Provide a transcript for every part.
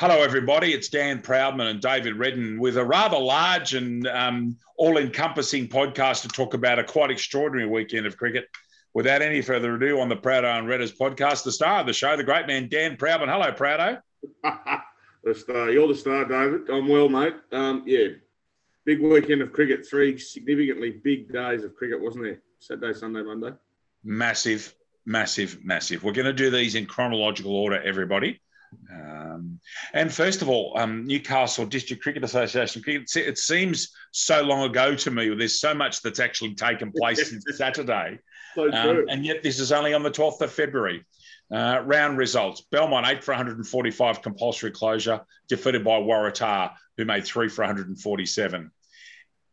Hello, everybody. It's Dan Proudman and David Redden with a rather large and um, all encompassing podcast to talk about a quite extraordinary weekend of cricket. Without any further ado, on the Proudo and Redders podcast, the star of the show, the great man Dan Proudman. Hello, Proudo. the star. You're the star, David. I'm well, mate. Um, yeah, big weekend of cricket. Three significantly big days of cricket, wasn't there? Saturday, Sunday, Monday. Massive, massive, massive. We're going to do these in chronological order, everybody. Um, and first of all, um, Newcastle District Cricket Association cricket, it seems so long ago to me. There's so much that's actually taken place since Saturday. So um, and yet this is only on the 12th of February. Uh, round results Belmont, 8 for 145 compulsory closure, defeated by Waratah, who made 3 for 147.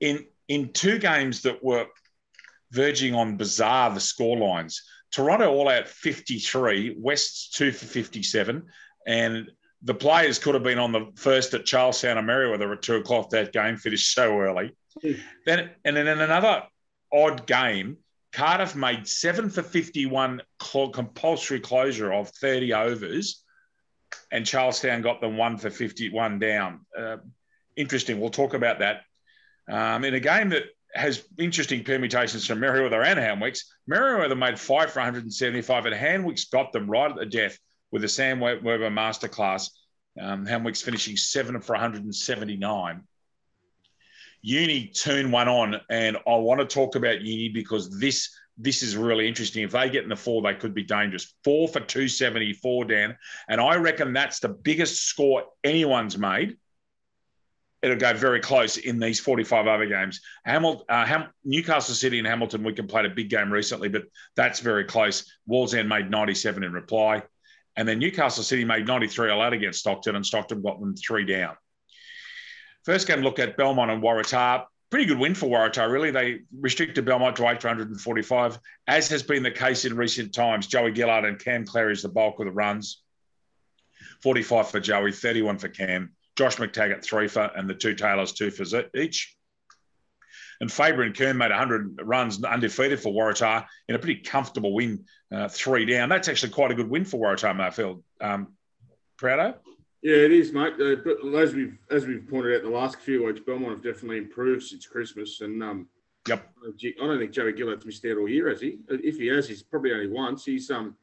In, in two games that were verging on bizarre, the score lines, Toronto all out 53, West's 2 for 57, and the players could have been on the first at Charlestown and Merewether at two o'clock. That game finished so early. Mm. Then, and then in another odd game, Cardiff made seven for 51 compulsory closure of 30 overs, and Charlestown got them one for 51 down. Uh, interesting. We'll talk about that. Um, in a game that has interesting permutations from Merewether and Hamwicks, Merewether made five for 175, and Hamwicks got them right at the death with the Sam Weber Masterclass. Um, Hamwick's finishing seven for 179. Uni turned one on, and I want to talk about Uni because this this is really interesting. If they get in the four, they could be dangerous. Four for 274, Dan. And I reckon that's the biggest score anyone's made. It'll go very close in these 45 other games. Hamilton, uh, Ham- Newcastle City and Hamilton, we can played a big game recently, but that's very close. Wallsend made 97 in reply. And then Newcastle City made 93 all out against Stockton, and Stockton got them three down. First game, look at Belmont and Waratah. Pretty good win for Waratah, really. They restricted Belmont to 845, as has been the case in recent times. Joey Gillard and Cam Clary is the bulk of the runs. 45 for Joey, 31 for Cam. Josh McTaggart, three for, and the two Taylors, two for each. And Faber and Kern made 100 runs undefeated for Waratah in a pretty comfortable win, uh, three down. That's actually quite a good win for Waratah, Mayfield. Um, Proudo? Yeah, it is, mate. Uh, but as we've as we've pointed out in the last few weeks, Belmont have definitely improved since Christmas. And um, yep, I don't think Joey Gillard's missed out all year, has he? If he has, he's probably only once. He's um,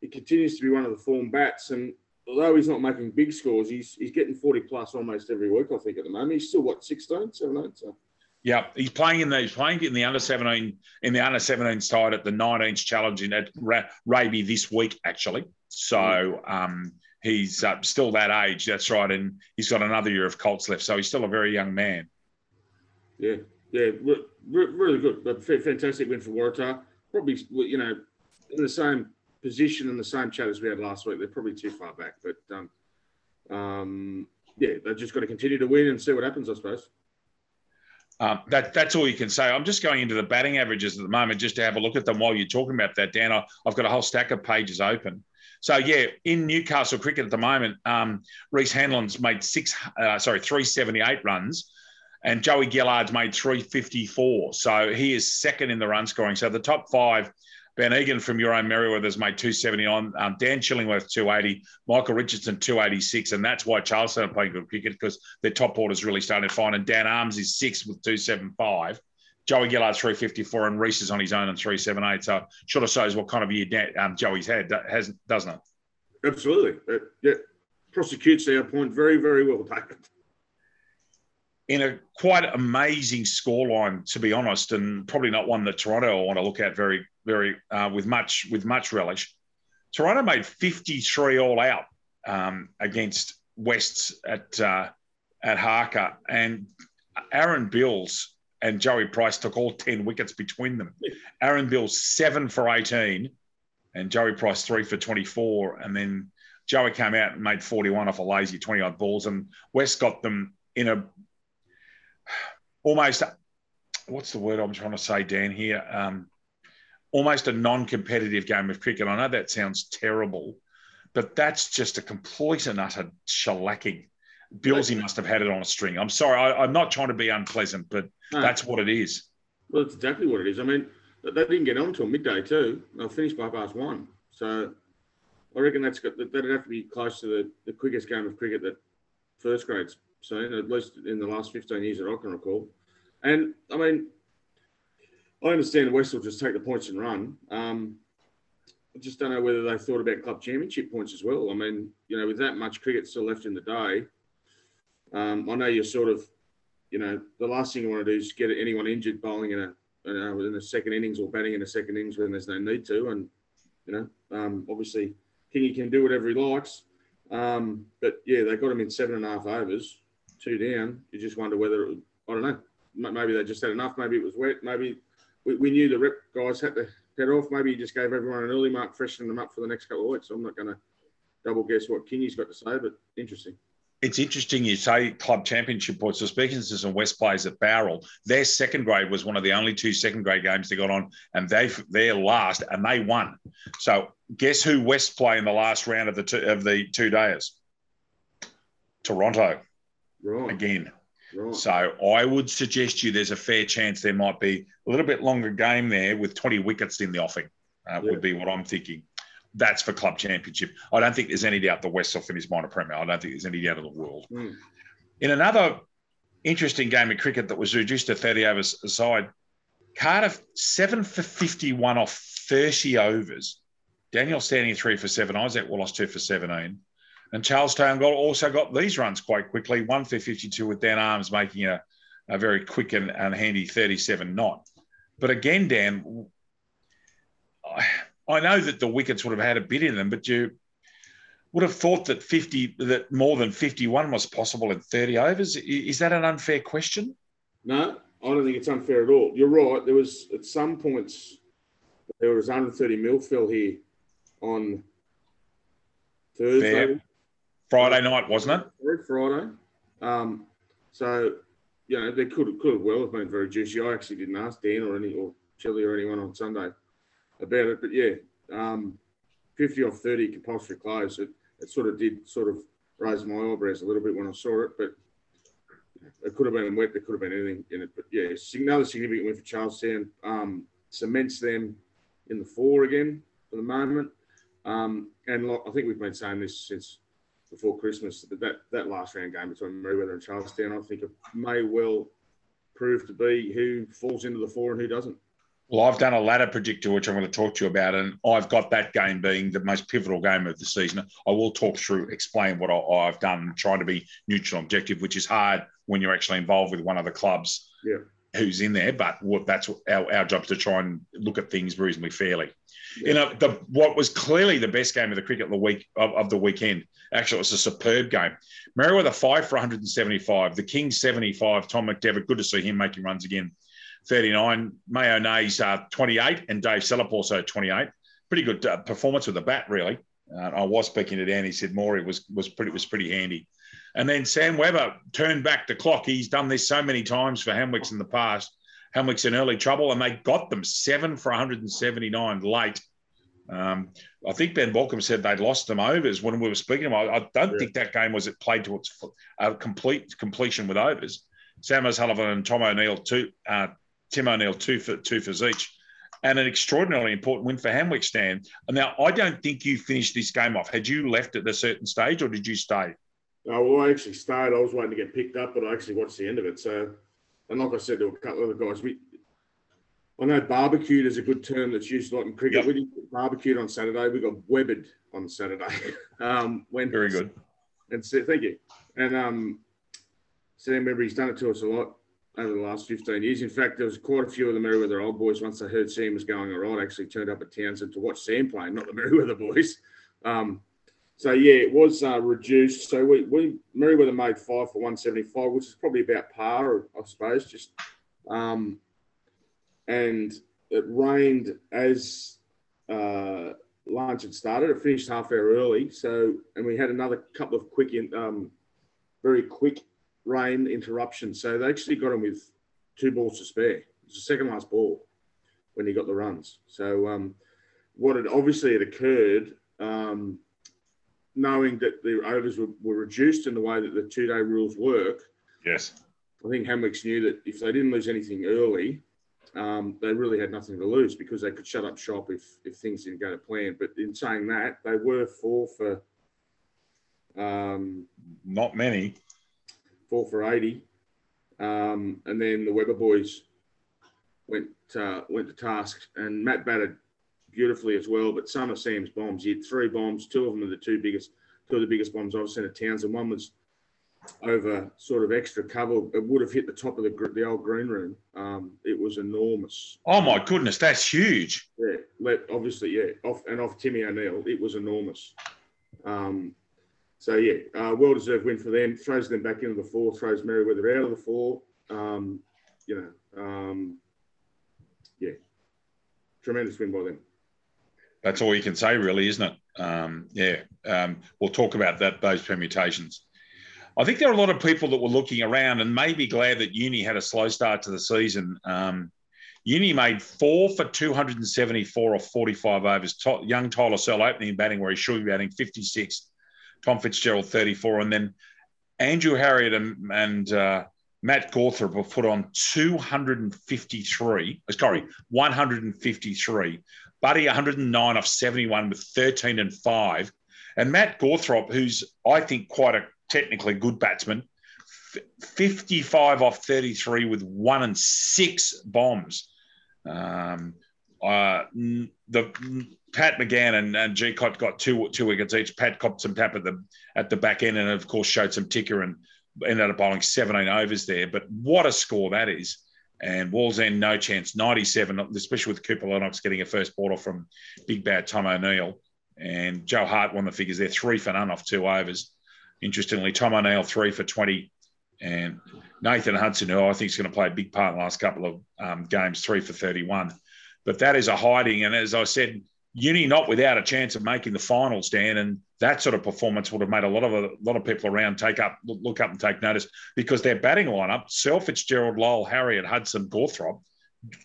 he continues to be one of the form bats, and although he's not making big scores, he's he's getting forty plus almost every week. I think at the moment he's still what 16, 17? So yeah, he's playing in the he's playing in the under seventeen in the under seventeen side at the 19th challenge in at Raby this week actually. So um, he's uh, still that age. That's right, and he's got another year of Colts left. So he's still a very young man. Yeah, yeah, re- re- really good. But fantastic win for Waratah. Probably you know in the same position and the same chat as we had last week. They're probably too far back, but um, um, yeah, they've just got to continue to win and see what happens, I suppose. Um, that that's all you can say. I'm just going into the batting averages at the moment just to have a look at them while you're talking about that, Dan. I, have got a whole stack of pages open. So yeah, in Newcastle cricket at the moment, um, Reese Hanlon's made six, uh, sorry, 378 runs, and Joey Gillard's made 354. So he is second in the run scoring. So the top five Ben Egan from your own Merewether's made 270 on. Um, Dan Chillingworth 280, Michael Richardson 286, and that's why Charlestown are playing good cricket because their top order's really starting to find. And Dan Arms is six with 275. Joey Gillard 354, and Reese is on his own and 378. So sort of shows what kind of year um, Joey's had, has doesn't it? Absolutely. Uh, yeah, prosecutes our point very, very well taken in a quite amazing scoreline, to be honest, and probably not one that Toronto want to look at very, very uh, with much with much relish. Toronto made 53 all out um, against Wests at uh, at Harker, and Aaron Bills and Joey Price took all 10 wickets between them. Aaron Bills seven for 18, and Joey Price three for 24, and then Joey came out and made 41 off a lazy 20 odd balls, and West got them in a almost what's the word I'm trying to say, Dan? Here, um, almost a non-competitive game of cricket. I know that sounds terrible, but that's just a complete and utter shellacking. Billsy must have had it on a string. I'm sorry, I, am not trying to be unpleasant, but no. that's what it is. Well, that's exactly what it is. I mean, they didn't get on until midday too. They finished by past one. So, I reckon that's got that'd have to be close to the, the quickest game of cricket that first grade's seen, at least in the last 15 years that I can recall. And I mean, I understand West will just take the points and run. Um, I just don't know whether they thought about club championship points as well. I mean, you know, with that much cricket still left in the day, um, I know you're sort of, you know, the last thing you want to do is get anyone injured bowling in a you know, in the second innings or batting in the second innings when there's no need to. And you know, um, obviously, Kingy can do whatever he likes. Um, but yeah, they got him in seven and a half overs, two down. You just wonder whether it, I don't know. Maybe they just had enough. Maybe it was wet. Maybe we, we knew the rep guys had to head off. Maybe he just gave everyone an early mark, freshening them up for the next couple of weeks. I'm not going to double guess what Kingy's got to say, but interesting it's interesting you say club championship points. So speaking to some West players at Bowral, their second grade was one of the only two second grade games they got on, and they they're last and they won. So guess who West play in the last round of the two of the two days? Toronto. Right. Again. Right. So I would suggest you there's a fair chance there might be a little bit longer game there with 20 wickets in the offing. Uh, yeah. Would be what I'm thinking that's for club championship. I don't think there's any doubt the West will finish minor premier. I don't think there's any doubt in the world. Mm. In another interesting game of cricket that was reduced to 30 overs aside, Cardiff seven for 51 off 30 overs. Daniel standing three for seven. Isaac Wallace two for 17. And Charlestown also got these runs quite quickly, one for 52 with Dan Arms making a, a very quick and, and handy 37 knot. But again, Dan, I, I know that the wickets would have had a bit in them, but you would have thought that 50 that more than 51 was possible in 30 overs. Is that an unfair question? No, I don't think it's unfair at all. You're right. There was at some points there was 130 mil fell here on Thursday. Fair. Friday night, wasn't it? Friday. Um, so, you know, they could could have well have been very juicy. I actually didn't ask Dan or any or Chili or anyone on Sunday about it. But yeah, um, 50 off 30 compulsory close, it, it sort of did sort of raise my eyebrows a little bit when I saw it. But it could have been wet, there could have been anything in it. But yeah, another significant win for Charlestown. Um, cements them in the four again for the moment. Um, and I think we've been saying this since before Christmas that, that last round game between Merewether and Charlestown, I think it may well prove to be who falls into the four and who doesn't. Well, I've done a ladder predictor, which I'm going to talk to you about, and I've got that game being the most pivotal game of the season. I will talk through, explain what I, have done, trying to be neutral objective, which is hard when you're actually involved with one of the clubs yeah. Who's in there. But what, that's our, our job to try and look at things reasonably fairly. Yeah. You know, the, what was clearly the best game of the cricket of the week of, of the weekend. Actually, it was a superb game. Merewether five for 175, the King 75. Tom McDevitt, good to see him making runs again. 39. Mayo Nays uh, 28, and Dave Sellop also 28. Pretty good uh, performance with the bat, really. Uh, I was speaking to Dan. He said Morey was was pretty was pretty handy. And then Sam Weber turned back the clock. He's done this so many times for Hamwicks in the past. Hamwicks in early trouble, and they got them seven for 179 late. Um, I think Ben Balcombe said they'd lost them overs when we were speaking. I, I don't yeah. think that game was it played to its uh, complete completion with overs. Sam O'Sullivan and Tom O'Neill, two, uh, Tim O'Neill two for two for each, and an extraordinarily important win for Hamwicks Dan. Now, I don't think you finished this game off. Had you left at a certain stage, or did you stay? No, well, I actually stayed. I was waiting to get picked up, but I actually watched the end of it. So, and like I said to a couple of the guys, we I know barbecued is a good term that's used a lot in cricket. Yep. We didn't barbecued on Saturday. We got webbed on Saturday. um, when very good. And so, thank you. And um, Sam remember he's done it to us a lot over the last 15 years. In fact, there was quite a few of the Merewether old boys, once they heard Sam was going all right, actually turned up at Townson to watch Sam play, not the Merewether boys. Um, so, yeah, it was uh, reduced. So, we, we Merewether made five for 175, which is probably about par, I suppose. Just um, And it rained as uh, lunch had started. It finished half hour early. So, and we had another couple of quick, in, um, very quick rain interruption. So they actually got him with two balls to spare. It's the second last ball when he got the runs. So um, what had obviously had occurred, um, knowing that the overs were, were, reduced in the way that the two-day rules work. Yes. I think Hamwicks knew that if they didn't lose anything early, um, they really had nothing to lose because they could shut up shop if, if things didn't go to plan. But in saying that, they were four for um, not many, four for eighty, um, and then the Weber boys went uh, went to task, and Matt batted beautifully as well. But some of Sam's bombs, he had three bombs. Two of them are the two biggest, two of the biggest bombs I've seen at Towns, and one was over sort of extra cover. It would have hit the top of the the old green room. Um, it was enormous. Oh my goodness, that's huge. Yeah, let, obviously, yeah, off and off Timmy O'Neill, it was enormous. Um, so yeah, uh, well deserved win for them. Throws them back into the four. Throws Merewether out of the four. Um, you know, um, yeah, tremendous win by them. That's all you can say, really, isn't it? Um, yeah, um, we'll talk about that those permutations. I think there are a lot of people that were looking around and may be glad that Uni had a slow start to the season. Um, Uni made four for 274 or 45 overs. To- young Tyler Searle opening batting where he should be batting 56. Tom Fitzgerald 34. And then Andrew Harriott and, and uh, Matt Gawthrop were put on 253, uh, sorry, 153. Buddy 109 off 71 with 13 and 5. And Matt Gawthrop, who's I think quite a technically good batsman, 55 off 33 with one and six bombs. Um, uh, the Pat McGann and, and G Cott got two two wickets each. Pat copped some tap at the at the back end and of course showed some ticker and ended up bowling 17 overs there. But what a score that is. And Wallsend, no chance, 97, especially with Cooper Lennox getting a first ball off from big bad Tom O'Neill. And Joe Hart won the figures there, three for none off two overs. Interestingly, Tom O'Neill, three for 20. And Nathan Hudson, who I think is going to play a big part in the last couple of um, games, three for 31. But that is a hiding. And as I said, Uni not without a chance of making the finals, Dan, and that sort of performance would have made a lot of a lot of people around take up, look up and take notice because their batting lineup: Searle, Fitzgerald, Lowell, Harriott, Hudson, Gawthrop,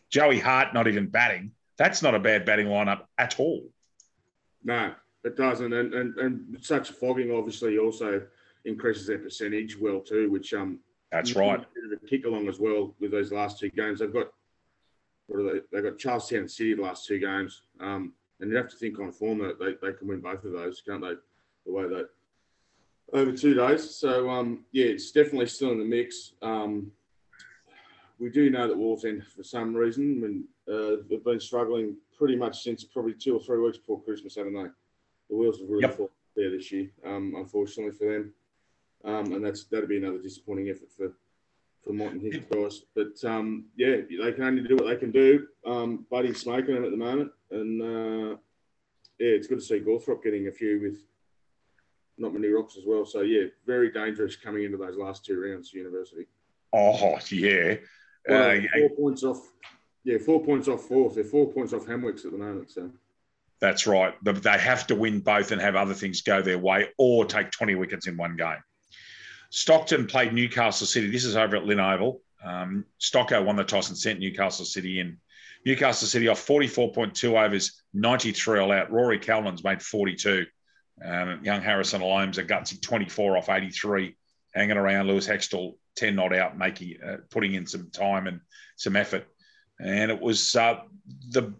Joey Hart, not even batting. That's not a bad batting lineup at all. No, it doesn't, and and, and such fogging obviously also increases their percentage well too, which um that's right. A kick along as well with those last two games. They've got what are they? They've got Charlestown City the last two games. Um, and you have to think on form that they, they can win both of those, can't they? The way that over two days. So um, yeah, it's definitely still in the mix. Um, we do know that Wallsend, for some reason, when uh, they've been struggling pretty much since probably two or three weeks before Christmas, haven't they? The wheels have really yep. fallen there this year, um, unfortunately for them. Um, and that's that'd be another disappointing effort for for his guys. But um, yeah, they can only do what they can do. Um, Buddy's smoking them at the moment, and uh, yeah, it's good to see Gawthrop getting a few with not many rocks as well. So yeah, very dangerous coming into those last two rounds. University. Oh yeah, well, uh, four points off. Yeah, four points off fourth. They're four points off Hamwicks at the moment. So. That's right. They have to win both and have other things go their way, or take twenty wickets in one game. Stockton played Newcastle City. This is over at Lynn Oval. Um, Stocko won the toss and sent Newcastle City in. Newcastle City off 44.2 overs, 93 all out. Rory Callan's made 42. Um, young Harrison Alomes a gutsy 24 off 83, hanging around. Lewis Hextall 10 not out, making uh, putting in some time and some effort. And it was uh, the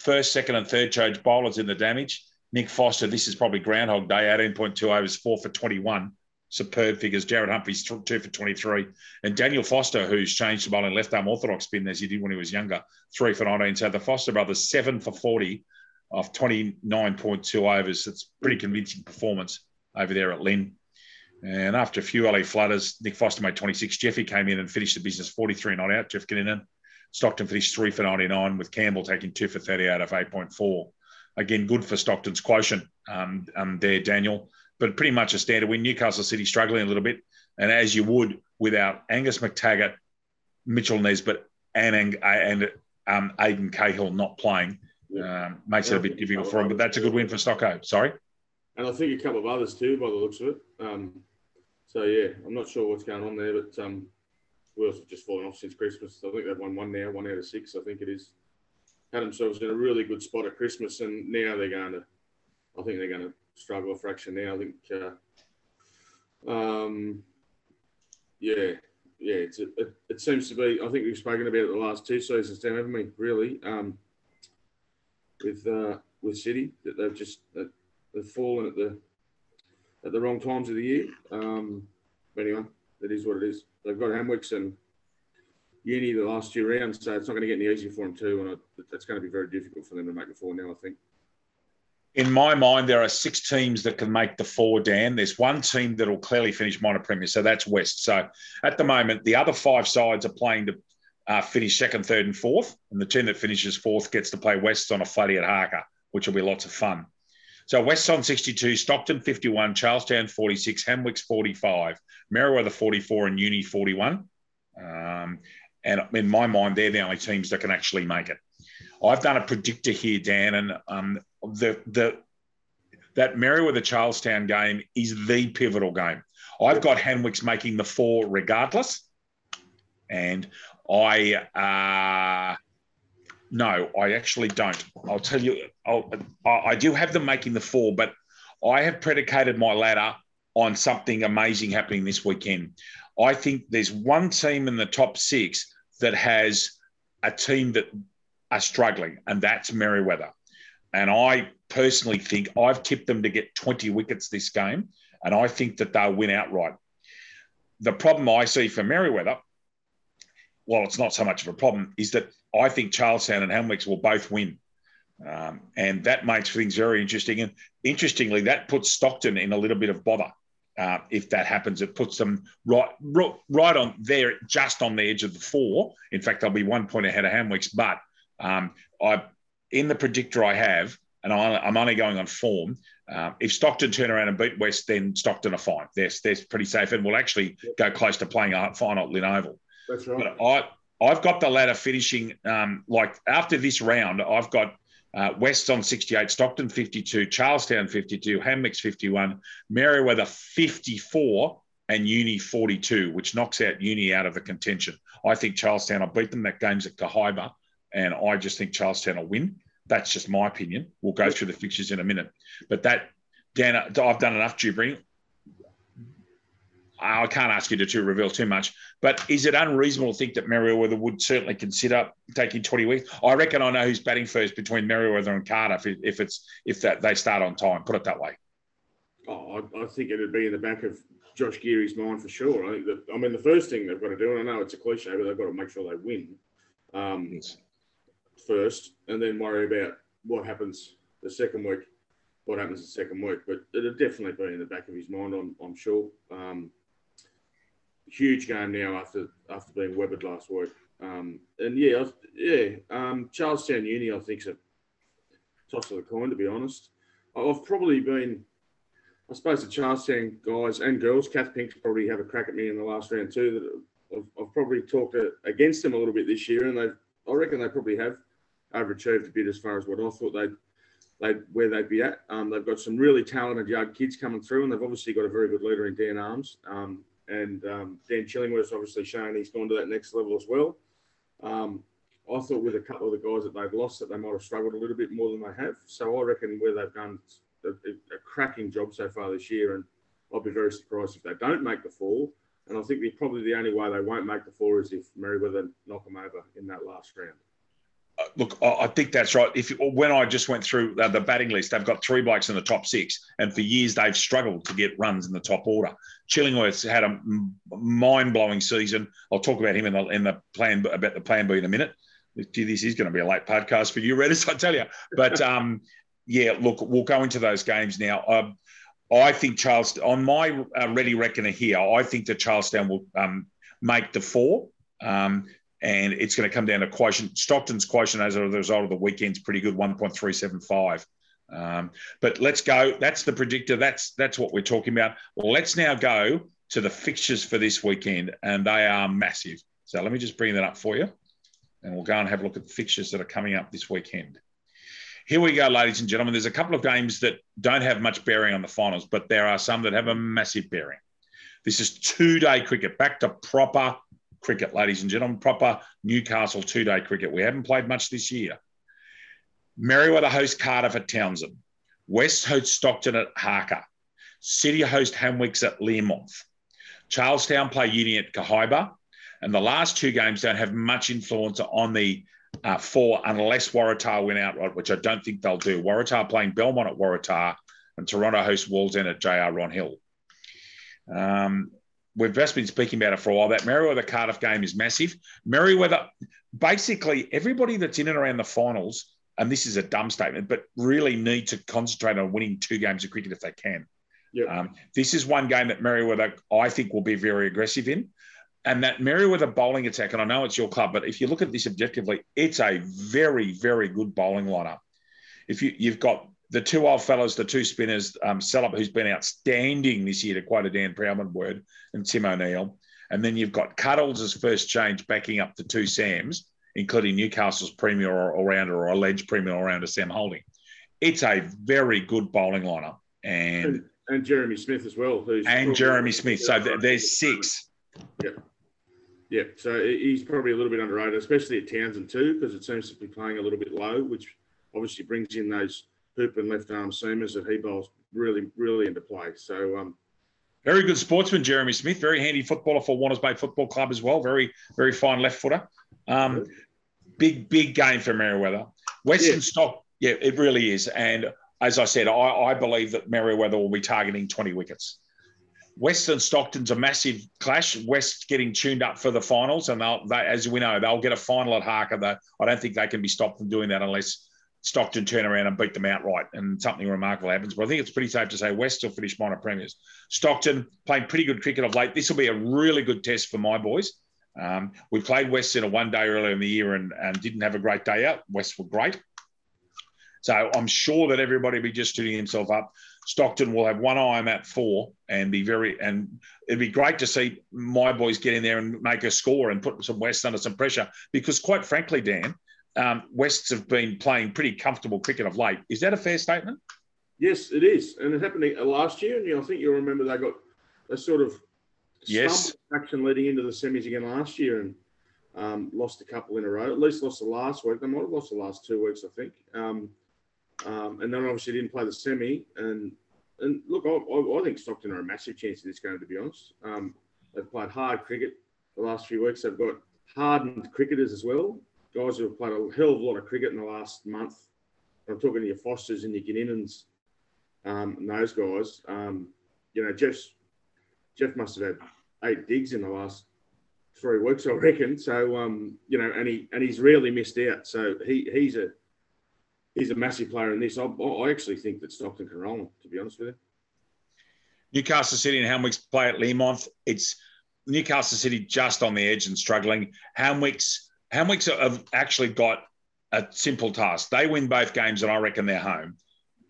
first, second, and third charge bowlers in the damage. Nick Foster, this is probably Groundhog Day, 18.2 overs, four for 21 superb figures. Jared Humphries, two for 23. And Daniel Foster, who's changed the bowling left arm orthodox spin as he did when he was younger, three for 19. So the Foster brothers, seven for 40 off 29.2 overs. It's pretty convincing performance over there at Lynn. And after a few early flutters, Nick Foster made 26. Jeffy came in and finished the business 43 not out. Jeff Kinnan. Stockton finished three for 99 with Campbell taking two for 30 out of 8.4. Again, good for Stockton's quotient um, um, there, Daniel but pretty much a standard win. Newcastle City struggling a little bit, and as you would without Angus McTaggart, Mitchell Nesbitt, and and um, Aidan Cahill not playing, um, makes it a bit difficult for him. But that's a good win for Stocko. Sorry. And I think a couple of others too, by the looks of it. Um, so yeah, I'm not sure what's going on there, but um, Wales have just fallen off since Christmas. I think they've won one now, one out of six. I think it is. Had themselves in a really good spot at Christmas, and now they're going to. I think they're going to struggle a fraction now. I think, uh, um, yeah, yeah, it, it, seems to be. I think we've spoken about it the last two seasons, Dan, haven't we? Really, um, with uh, with City, that they've just that they've fallen at the at the wrong times of the year. Um, but anyway, that is what it is. They've got Hamwicks and Uni the last two rounds, so it's not going to get any easier for them too, and I, that's going to be very difficult for them to make the four now. I think. In my mind, there are six teams that can make the four, Dan. There's one team that will clearly finish minor premier, so that's West. So at the moment, the other five sides are playing to uh, finish second, third, and fourth, and the team that finishes fourth gets to play West on a flatty at Harker, which will be lots of fun. So West on 62, Stockton 51, Charlestown 46, Hamwicks 45, Merewether 44, and Uni 41. Um, and in my mind, they're the only teams that can actually make it. I've done a predictor here, Dan, and um, the the that Merewether Charlestown game is the pivotal game. I've got Hamwicks making the four regardless, and I uh, no, I actually don't. I'll tell you, I'll, I do have them making the four, but I have predicated my ladder on something amazing happening this weekend. I think there's one team in the top six that has a team that are struggling, and that's Merewether. And I personally think I've tipped them to get 20 wickets this game, and I think that they'll win outright. The problem I see for Merewether, well, it's not so much of a problem, is that I think Charlestown and Hamwicks will both win. Um, and that makes things very interesting. And interestingly, that puts Stockton in a little bit of bother. Uh, if that happens, it puts them right, right on there, just on the edge of the four. In fact, they'll be one point ahead of Hamwicks. But um, I, in the predictor I have, and I'm only going on form. Um, if Stockton turn around and beat West, then Stockton are fine. They're, they're pretty safe and will actually go close to playing a final at Lynn Oval. That's right. But I, I've got the ladder finishing um, like after this round. I've got uh, West on 68, Stockton 52, Charlestown 52, Hamwicks 51, Merewether 54, and Uni 42, which knocks out Uni out of the contention. I think Charlestown will beat them. That game's at Kahibah, and I just think Charlestown will win. That's just my opinion. We'll go through the fixtures in a minute. But that, Dan, I've done enough, Jubring. I can't ask you to, to reveal too much, but is it unreasonable to think that Merewether would certainly consider taking 20 weeks? I reckon I know who's batting first between Merewether and Cardiff if it's if that they start on time. Put it that way. Oh, I, I think it'd be in the back of Josh Geary's mind for sure. I think that I mean the first thing they've got to do, and I know it's a cliche, but they've got to make sure they win um, yes. First, and then worry about what happens the second week. What happens the second week? But it'll definitely be in the back of his mind. I'm, I'm sure. Um, huge game now after after being webbed last week. Um, and yeah, yeah, um, Charlestown Uni, I think, is a toss of the coin, to be honest. I've probably been, I suppose, the Charlestown guys and girls, Kath Pink's probably have a crack at me in the last round too. That I've, I've probably talked against them a little bit this year, and they, I reckon they probably have overachieved a bit as far as what I thought they'd, they where they'd be at. Um, they've got some really talented young kids coming through, and they've obviously got a very good leader in Dan Arms. Um, and um, Dan Chillingworth's obviously shown he's gone to that next level as well. Um, I thought with a couple of the guys that they've lost that they might have struggled a little bit more than they have. So I reckon where they've done a, a cracking job so far this year, and I'll be very surprised if they don't make the fall. And I think probably the only way they won't make the four is if Merewether knock them over in that last round. Uh, look, I think that's right. If when I just went through the batting list, they've got three blokes in the top six, and for years they've struggled to get runs in the top order. Chillingworth's had a mind-blowing season. I'll talk about him in the in the plan about the plan B in a minute. Gee, this is going to be a late podcast for you, Redders, I tell you. But um, yeah, look, we'll go into those games now. Uh, I think Charles on my uh, ready reckoner here. I think that Charlestown will um, make the four. Um, and it's going to come down to quotient. Stockton's quotient as a result of the weekend's pretty good, 1.375. Um, but let's go. That's the predictor. That's that's what we're talking about. Well, let's now go to the fixtures for this weekend, and they are massive. So let me just bring that up for you, and we'll go and have a look at the fixtures that are coming up this weekend. Here we go, ladies and gentlemen. There's a couple of games that don't have much bearing on the finals, but there are some that have a massive bearing. This is two day cricket, back to proper cricket, ladies and gentlemen, proper Newcastle two day cricket. We haven't played much this year. Merewether host Cardiff at Townson. West host Stockton at Harker. City host Hamwicks at Learmonth. Charlestown play Uni at Kahibah. And the last two games don't have much influence on the uh, four unless Waratah win outright, which I don't think they'll do. Waratah playing Belmont at Waratah and Toronto host Wallsend at JR Ron Hill. Um, we've just been speaking about it for a while. That Merewether Cardiff game is massive. Merewether, basically, everybody that's in and around the finals, and this is a dumb statement, but really need to concentrate on winning two games of cricket if they can. Yep. Um, this is one game that Merewether, I think, will be very aggressive in. And that Merewether bowling attack, and I know it's your club, but if you look at this objectively, it's a very, very good bowling lineup. If you, you've got the two old fellows, the two spinners, um, Salop, who's been outstanding this year, to quote a Dan Proudman word, and Tim O'Neill. And then you've got Cuddles as first change backing up the two Sams, including Newcastle's premier all-rounder or alleged premier all-rounder Sam Holding. It's a very good bowling lineup. And, and, and Jeremy Smith as well. and Jeremy Smith. So there's six. Yeah. Yeah. So he's probably a little bit underrated, especially at Townson too, because it seems to be playing a little bit low, which obviously brings in those hoop and left arm seamers that he bowls really, really into play. So, um, very good sportsman, Jeremy Smith. Very handy footballer for Warners Bay Football Club as well. Very, very fine left footer. Um, big, big game for Merewether. Western yeah. Stock, yeah, it really is. And as I said, I, I believe that Merewether will be targeting 20 wickets. Western Stockton's a massive clash. West getting tuned up for the finals, and they'll, they, as we know, they'll get a final at Harker. That I don't think they can be stopped from doing that unless Stockton turn around and beat them outright and something remarkable happens. But I think it's pretty safe to say West will finish minor premiers. Stockton playing pretty good cricket of late. This will be a really good test for my boys. Um, we played West in a one day earlier in the year and, and didn't have a great day out. West were great. So I'm sure that everybody will be just tuning himself up. Stockton will have one eye on that four and be very, and it'd be great to see my boys get in there and make a score and put some West under some pressure because, quite frankly, Dan, um, Wests have been playing pretty comfortable cricket of late. Is that a fair statement? Yes, it is, and it happened last year. And you know, I think you'll remember they got a sort of yes action leading into the semis again last year, and um, lost a couple in a row. At least lost the last week. They might have lost the last two weeks, I think. Um, um, and then obviously didn't play the semi. And and look, I, I, think Stockton are a massive chance in this game. To be honest, um, they've played hard cricket the last few weeks. They've got hardened cricketers as well guys who have played a hell of a lot of cricket in the last month. I'm talking to your Fosters and your Gininans um, and those guys. Um, you know, Jeff's, Jeff must have had eight digs in the last three weeks, I reckon. So, um, you know, and he and he's really missed out. So he he's a he's a massive player in this. I, I actually think that Stockton can roll him, to be honest with you. Newcastle City and Hamwicks play at Learmonth. It's Newcastle City just on the edge and struggling. Helmwick's Hamwick's have actually got a simple task. They win both games, and I reckon they're home.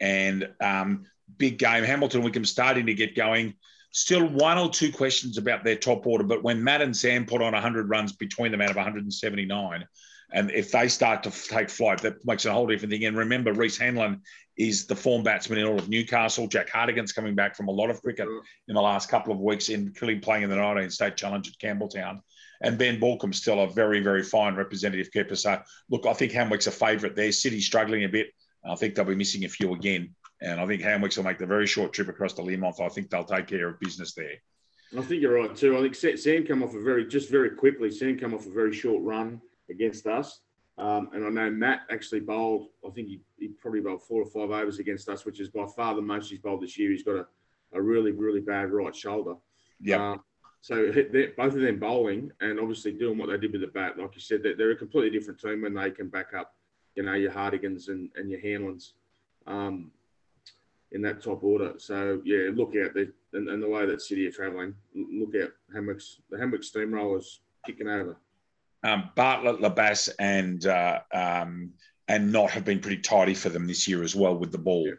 And um, big game. Hamilton Wickham starting to get going. Still one or two questions about their top order, but when Matt and Sam put on 100 runs between them out of 179, and if they start to take flight, that makes a whole different thing. And remember, Reese Hanlon is the form batsman in all of Newcastle. Jack Hartigan's coming back from a lot of cricket in the last couple of weeks, including playing in the 19 State Challenge at Campbelltown. And Ben Balcombe's still a very, very fine representative keeper. So, look, I think Hamwick's a favourite there. City struggling a bit. I think they'll be missing a few again. And I think Hamwicks will make the very short trip across to Learmonth. I think they'll take care of business there. I think you're right too. I think Sam come off a very, just very quickly, Sam come off a very short run against us. Um, and I know Matt actually bowled, I think he, he, probably bowled four or five overs against us, which is by far the most he's bowled this year. He's got a, a really, really bad right shoulder. Yeah. Um, so both of them bowling and obviously doing what they did with the bat, like you said, they're, they're a completely different team when they can back up, you know, your Hartigans and, and your Hanlons um, in that top order. So yeah, look out there and, and the way that City are travelling. Look out, Hamwick's the Hamwick Steamrollers kicking over. Um, Bartlett, Labass, and uh, um, and Not have been pretty tidy for them this year as well with the ball. Yeah.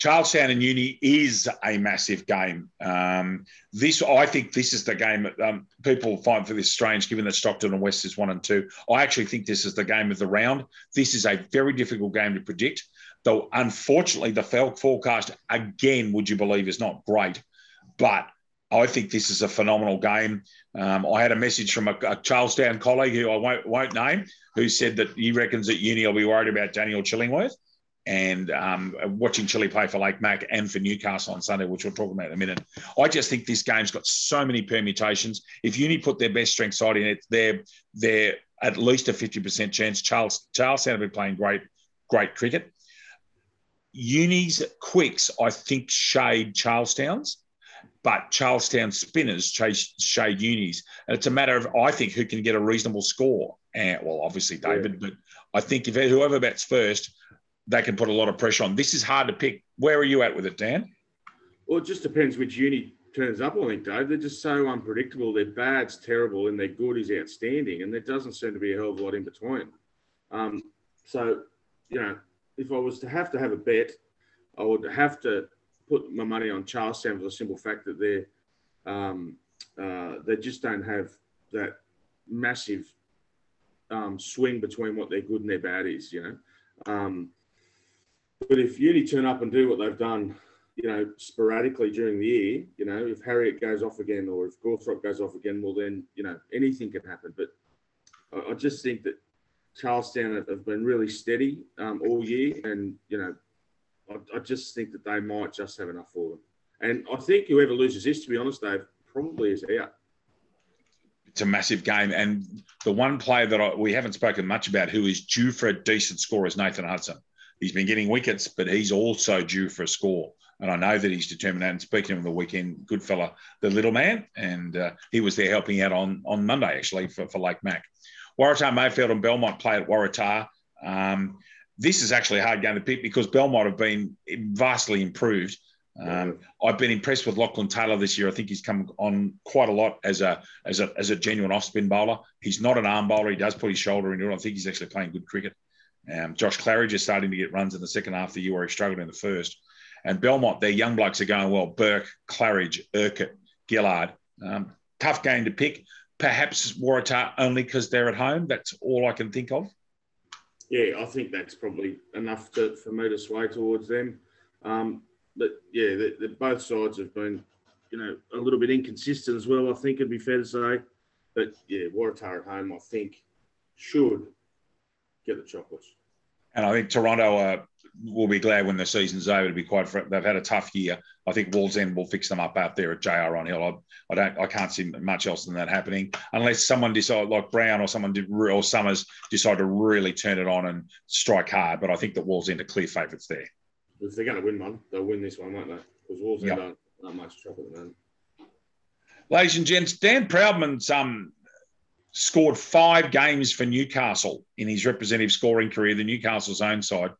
Charlestown and Uni is a massive game. Um, this, I think, this is the game um, people find for this strange, given that Stockton and West is one and two. I actually think this is the game of the round. This is a very difficult game to predict, though. Unfortunately, the forecast again, would you believe, is not great. But I think this is a phenomenal game. Um, I had a message from a, a, Charlestown colleague who I won't, won't name, who said that he reckons that Uni will be worried about Daniel Chillingworth. And um, watching Chili play for Lake Mac and for Newcastle on Sunday, which we'll talk about in a minute. I just think this game's got so many permutations. If Uni put their best strength side in it, they're they're at least a 50% chance. Charles Charlestown have been playing great, great cricket. Uni's quicks, I think, shade Charlestown's, but Charlestown spinners chase, shade Uni's. And it's a matter of, I think, who can get a reasonable score. And well, obviously David, yeah. but I think if whoever bats first, they can put a lot of pressure on. This is hard to pick. Where are you at with it, Dan? Well, it just depends which uni turns up, I think, Dave. They're just so unpredictable. Their bad's terrible and their good is outstanding. And there doesn't seem to be a hell of a lot in between. Um, so, you know, if I was to have to have a bet, I would have to put my money on Charlestown for the simple fact that they're um, uh, they just don't have that massive um, swing between what their good and their bad is, you know. Um, but if Uni turn up and do what they've done, you know, sporadically during the year, you know, if Harriott goes off again or if Gawthrop goes off again, well, then, you know, anything can happen. But I, I just think that Charlestown have, been really steady um, all year. And, you know, I, I, just think that they might just have enough for them. And I think whoever loses this, to be honest, Dave, probably is out. It's a massive game. And the one player that I, we haven't spoken much about who is due for a decent score is Nathan Hudson. He's been getting wickets, but he's also due for a score. And I know that he's determined that. And speaking of the weekend, good fella, the little man, and uh, he was there helping out on, on Monday, actually, for, for Lake Mac. Waratah, Mayfield, and Belmont play at Waratah. Um, this is actually a hard game to pick because Belmont have been vastly improved. Um, I've been impressed with Lachlan Taylor this year. I think he's come on quite a lot as a as a as a genuine off spin bowler. He's not an arm bowler. He does put his shoulder into it. I think he's actually playing good cricket. Um, Josh Claridge is starting to get runs in the second half of the year where he struggled in the first. And Belmont, their young blokes are going well. Burke, Claridge, Urquhart, Gillard. Um, tough game to pick. Perhaps Waratah only because they're at home. That's all I can think of. Yeah, I think that's probably enough to, for me to sway towards them. Um, but yeah, the, the, both sides have been, you know, a little bit inconsistent as well. I think it'd be fair to say. But yeah, Waratah at home, I think, should get the chocolates. And I think Toronto uh, will be glad when the season's over. To be quite, they've had a tough year. I think Wallsend will fix them up out there at JR on Hill. I, I, don't, I can't see much else than that happening unless someone decide, like Brown or someone did, or Summers decide to really turn it on and strike hard. But I think that Wallsend are clear favourites there. If they're going to win one, they'll win this one, won't they? Because Wallsend yep. don't, not much trouble at the moment. Ladies and gents, Dan Proudman's um, scored five games for Newcastle in his representative scoring career, the Newcastle's own side.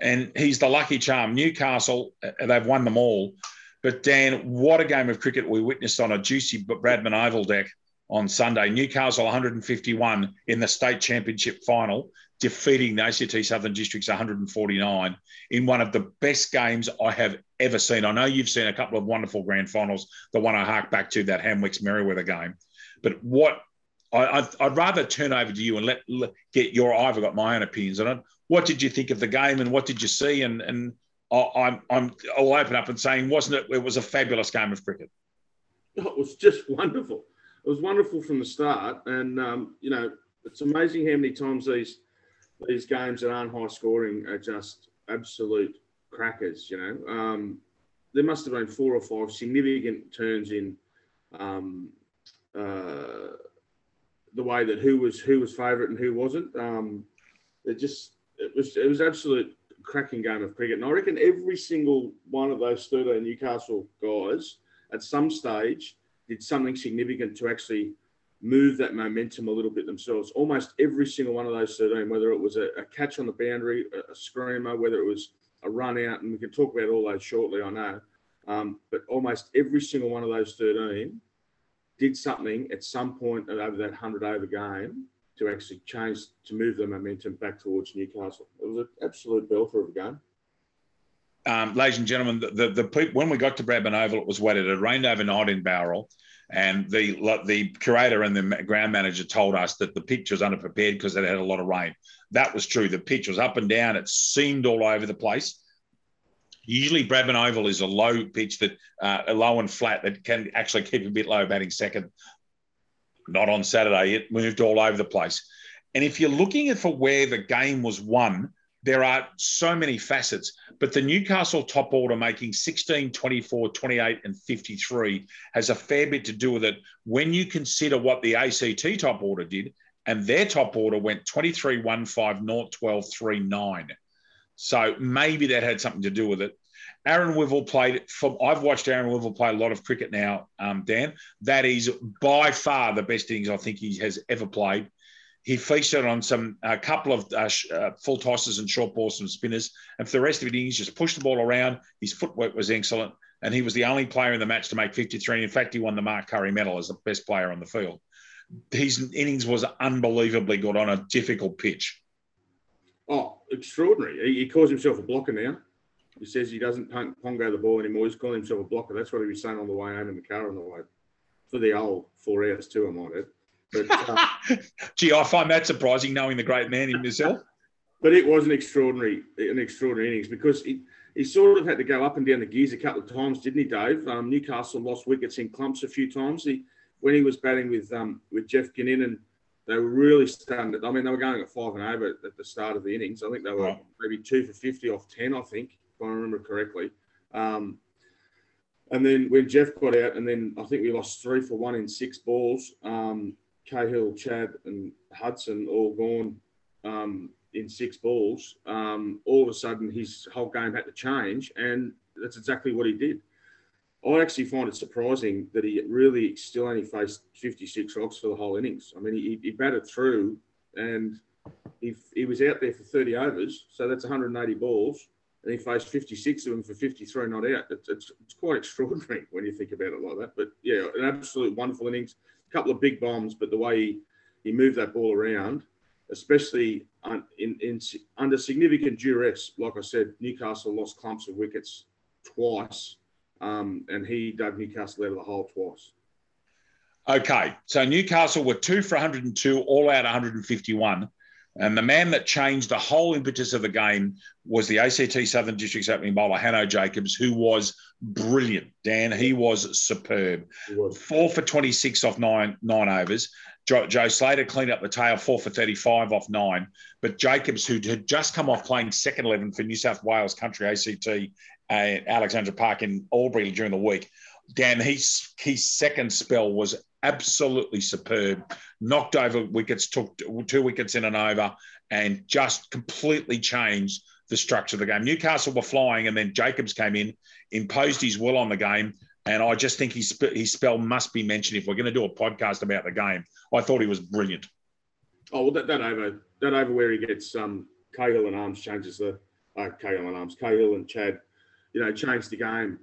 And he's the lucky charm. Newcastle, uh, they've won them all. But Dan, what a game of cricket we witnessed on a juicy Bradman Oval deck on Sunday. Newcastle 151 in the state championship final, defeating the ACT Southern Districts 149 in one of the best games I have ever seen. I know you've seen a couple of wonderful grand finals, the one I hark back to, that Hamwicks Merewether game. But what I, would rather turn over to you and let, let, get your. I've got my own opinions on it. What did you think of the game, and what did you see? And and I, I'm I'll open up and saying, wasn't it? It was a fabulous game of cricket. it was just wonderful. It was wonderful from the start, and um, you know, it's amazing how many times these these games that aren't high scoring are just absolute crackers. You know, um, there must have been four or five significant turns in. Um, uh, the way that who was who was favourite and who wasn't. Um, it just it was it was absolute cracking game of cricket, and I reckon every single one of those thirteen Newcastle guys at some stage did something significant to actually move that momentum a little bit themselves. Almost every single one of those 13, whether it was a, a catch on the boundary, a, a, screamer, whether it was a run out, and we can talk about all those shortly, I know. Um, but almost every single one of those 13 did something at some point over that 100 over game to actually change, to move the momentum back towards Newcastle. It was an absolute belter of a game. Um, ladies and gentlemen, the, the, the, when we got to Bradman Oval, it was wet. It had rained overnight in Bowral, and the the curator and the ground manager told us that the pitch was underprepared because it had a lot of rain. That was true. The pitch was up and down. It seemed all over the place. Usually, Bradman Oval is a low pitch that uh, low and flat that can actually keep a bit low batting second. Not on Saturday. It moved all over the place. And if you're looking at for where the game was won there are so many facets, but the Newcastle top order making 16, 24, 28, and 53 has a fair bit to do with it when you consider what the ACT top order did, and their top order went 23, 1, 5, 0, 12, 3, 9. So maybe that had something to do with it. Aaron Wivell played. From, I've watched Aaron Wivell play a lot of cricket now, um, Dan. That is by far the best innings I think he has ever played. He featured on some a couple of uh, uh, full tosses and short balls and spinners, and for the rest of it, he just pushed the ball around. His footwork was excellent, and he was the only player in the match to make 53. In fact, he won the Mark Curry Medal as the best player on the field. His innings was unbelievably good on a difficult pitch. Oh, extraordinary! He, he calls himself a blocker now. He says he doesn't punt, pongo the ball anymore. He's calling himself a blocker. That's what he was saying on the way home in the car on the way for the old four hours too. I might add. But, uh, Gee, I find that surprising, knowing the great man himself. But it was an extraordinary, an extraordinary innings because he, he sort of had to go up and down the gears a couple of times, didn't he, Dave? Um, Newcastle lost wickets in clumps a few times. He, when he was batting with um, with Jeff Ginninan, they were really stunned. I mean, they were going at five and over at the start of the innings. I think they were maybe two for fifty off ten. I think, if I remember correctly. Um, and then when Jeff got out, and then I think we lost three for one in six balls. Um, Cahill, Chad, and Hudson all gone um, in six balls. Um, all of a sudden, his whole game had to change, and that's exactly what he did. I actually find it surprising that he really still only faced 56 rocks for the whole innings. I mean, he, he batted through and he, he was out there for 30 overs, so that's 180 balls, and he faced 56 of them for 53 not out. It's, it's, it's quite extraordinary when you think about it like that. But yeah, an absolute wonderful innings. A couple of big bombs, but the way he, he moved that ball around, especially in, in under significant duress, like I said, Newcastle lost clumps of wickets twice um, and he dug Newcastle out of the hole twice. Okay, so Newcastle were two for 102, all out 151. And the man that changed the whole impetus of the game was the ACT Southern District's opening bowler, Hanno Jacobs, who was brilliant. Dan, he was superb. He was. Four for 26 off nine nine overs. Joe, Joe, Slater cleaned up the tail, four for 35 off nine. But Jacobs, who had just come off playing second 11 for New South Wales Country ACT at uh, Alexandra Park in Albury during the week. Dan, his, his second spell was absolutely superb. Knocked over wickets, took two wickets in and over, and just completely changed the structure of the game. Newcastle were flying, and then Jacobs came in, imposed his will on the game. And I just think his, his spell must be mentioned if we're going to do a podcast about the game. I thought he was brilliant. Oh well, that, that over that over where he gets um, Cahill and Arms changes the uh, Cahill and Arms, Cahill and Chad you know, changed the game,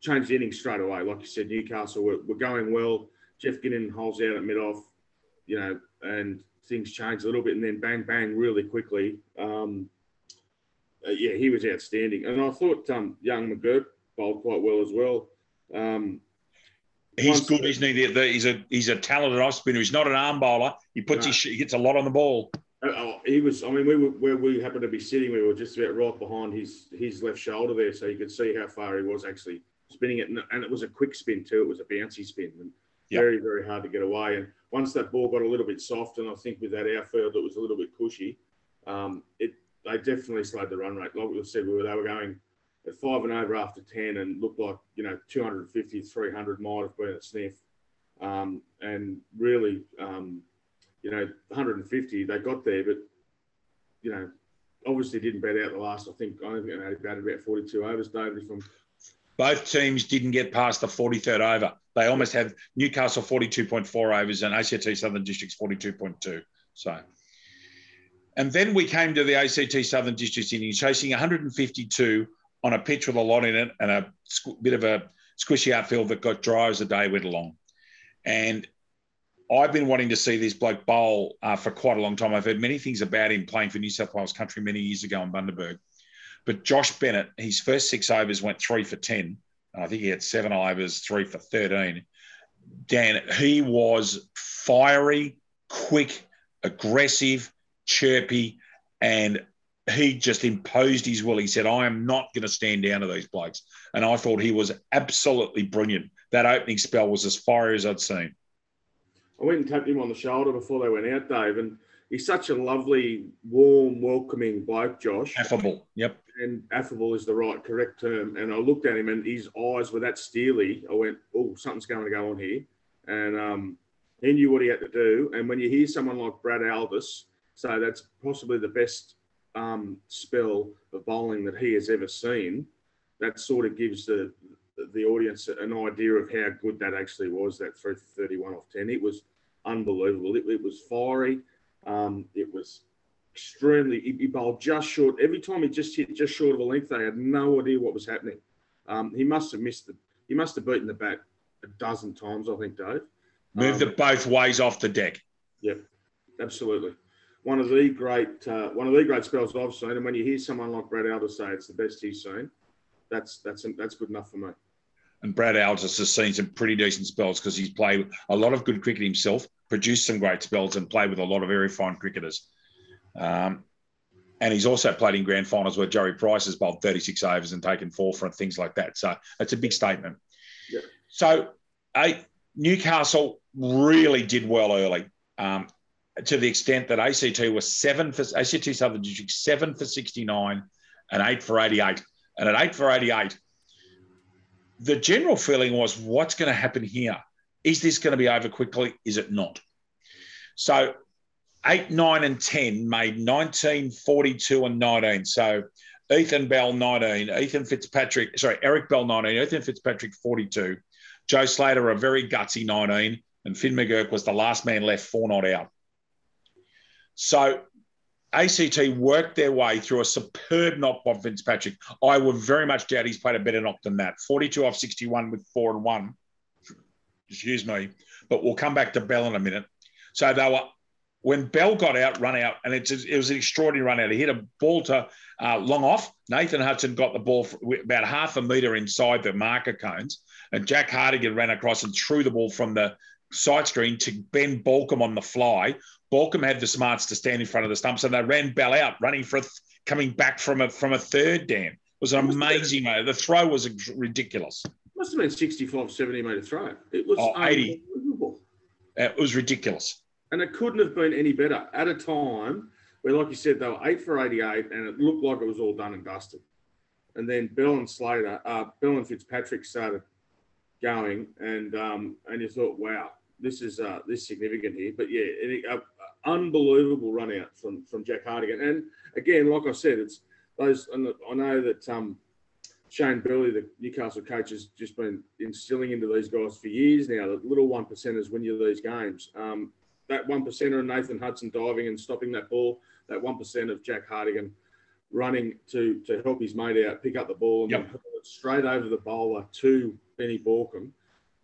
changed the innings straight away. Like you said, Newcastle were, were going well. Jeff Ginninan holds out at mid off, you know, and things changed a little bit, and then bang, bang, really quickly. Um, uh, yeah, he was outstanding, and I thought um, young McGurk bowled quite well as well. Um, he's good, isn't he? He's a he's a talented off spinner. He's not an arm bowler. He puts no. his he gets a lot on the ball. Uh, oh, he was. I mean, we were where we happened to be sitting. We were just about right behind his his left shoulder there, so you could see how far he was actually spinning it. And, it was a quick spin too. It was a bouncy spin, and yep. very very hard to get away. And once that ball got a little bit soft, and I think with that outfield, it was a little bit cushy. Um, it they definitely slowed the run rate. Like we said, we were they were going at five and over after ten, and looked like you know 250, 300 might have been a sniff. Um, and really. Um, you know, 150, they got there, but, you know, obviously didn't bat out the last, I think, I think they batted about 42 overs, David, from both teams didn't get past the 43rd over. They almost had Newcastle 42.4 overs and ACT Southern Districts 42.2. So, and then we came to the ACT Southern Districts innings, chasing 152 on a pitch with a lot in it and a bit of a squishy outfield that got dry as the day went along. And I've been wanting to see this bloke bowl uh, for quite a long time. I've heard many things about him playing for New South Wales Country many years ago in Bundaberg. But Josh Bennett, his first six overs went three for 10. I think he had seven overs, three for 13. Dan, he was fiery, quick, aggressive, chirpy, and he just imposed his will. He said, I am not going to stand down to these blokes. And I thought he was absolutely brilliant. That opening spell was as fiery as I'd seen. I went and tapped him on the shoulder before they went out, Dave, and he's such a lovely, warm, welcoming bloke, Josh. Affable. Yep. And affable is the right, correct term. And I looked at him, and his eyes were that steely. I went, "Oh, something's going to go on here," and um, he knew what he had to do. And when you hear someone like Brad Alvis say that's possibly the best um, spell of bowling that he has ever seen, that sort of gives the the audience an idea of how good that actually was. That 331 off 10, it was unbelievable. It, it was fiery. Um, it was extremely. He, he, bowled just short. Every time he just hit just short of a length, they had no idea what was happening. Um, he must have missed the. He must have beaten the bat a dozen times, I think, Dave. Moved um, it both ways off the deck. Yep, absolutely. One of the great, uh, one of the great spells I've seen. And when you hear someone like Brad Alder say it's the best he's seen, that's that's that's good enough for me. And Brad Alder has seen some pretty decent spells because he's played a lot of good cricket himself, produced some great spells, and played with a lot of very fine cricketers. Um, and he's also played in grand finals where Joey Price has bowled 36 overs and taken four from things like that. So it's a big statement. Yeah. So Newcastle really did well early. Um, to the extent that ACT was seven for ACT Southern District seven for 69 and eight for 88. And at eight for 88, the general feeling was what's going to happen here? Is this going to be over quickly? Is it not? So eight, nine, and 10 made 19, 42, and 19. So Ethan Bell, 19, Ethan Fitzpatrick, sorry, Eric Bell, 19, Ethan Fitzpatrick, 42, Joe Slater, a very gutsy 19, and Finn McGurk was the last man left, four not out. So ACT worked their way through a superb knock by Fitzpatrick. I would very much doubt he's played a better knock than that. 42 off 61 with four and one. Excuse me. But we'll come back to Bell in a minute. So they were, when Bell got out, run out, and it, was an extraordinary run out. He hit a ball to uh, long off. Nathan Hudson got the ball about half a metre inside the marker cones, and Jack Hartigan ran across and threw the ball from the side screen to Ben Balcombe on the fly. Balcombe had the smarts to stand in front of the stumps, and they ran Bell out, running for th- coming back from a from a third. Dan it was an amazing mate. The throw was ridiculous. Must have been 65, 70 metre throw. It was oh, 80. It was ridiculous. And it couldn't have been any better at a time where, like you said, they were eight for 88 and it looked like it was all done and dusted. And then Bell and Slater, uh, Bell and Fitzpatrick started going, and um, and you thought, wow, this is uh, this significant here. But yeah, it, uh, unbelievable run out from from Jack Hartigan. And again, like I said, it's those. I know that um, Shane Burley, the Newcastle coach, has just been instilling into these guys for years now. The little one percenters win you these games. Um, that one percenter of Nathan Hudson diving and stopping that ball. That one percent of Jack Hartigan running to to help his mate out, pick up the ball, and yep. straight over the bowler to Benny Balcombe,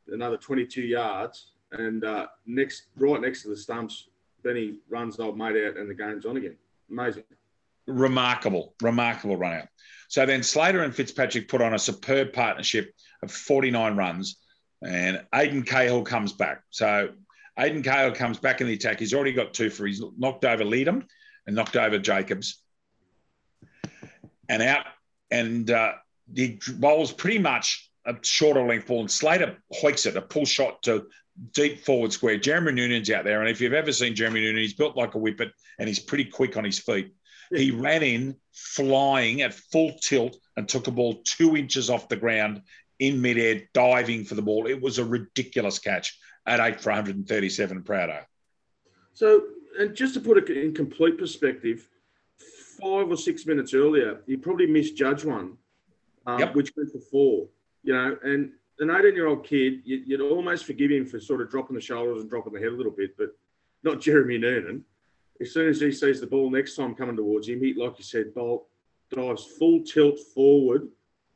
another 22 yards, and uh, next right next to the stumps, Benny runs old mate out, and the game's on again. Amazing. Remarkable, remarkable run out. So then Slater and Fitzpatrick put on a superb partnership of 49 runs, and Aidan Cahill comes back. So Aidan Cahill comes back in the attack. He's already got two for he's knocked over Leadham and knocked over Jacobs, and out and uh, he bowls pretty much a shorter length ball, and Slater hoiks it, a pull shot to deep forward square. Jeremy Noonan's out there, and if you've ever seen Jeremy Noonan, he's built like a whippet, and he's pretty quick on his feet. He ran in flying at full tilt and took a ball two inches off the ground in midair, diving for the ball. It was a ridiculous catch at eight for 137. Prado. So, and just to put it in complete perspective, five or six minutes earlier, he probably misjudged one, um, yep. which went for four you know, and an 18 year old kid, you, would almost forgive him for sort of dropping the shoulders and dropping the head a little bit, but not Jeremy Noonan. As soon as he sees the ball next time coming towards him, he, like you said, Bolt dives full tilt forward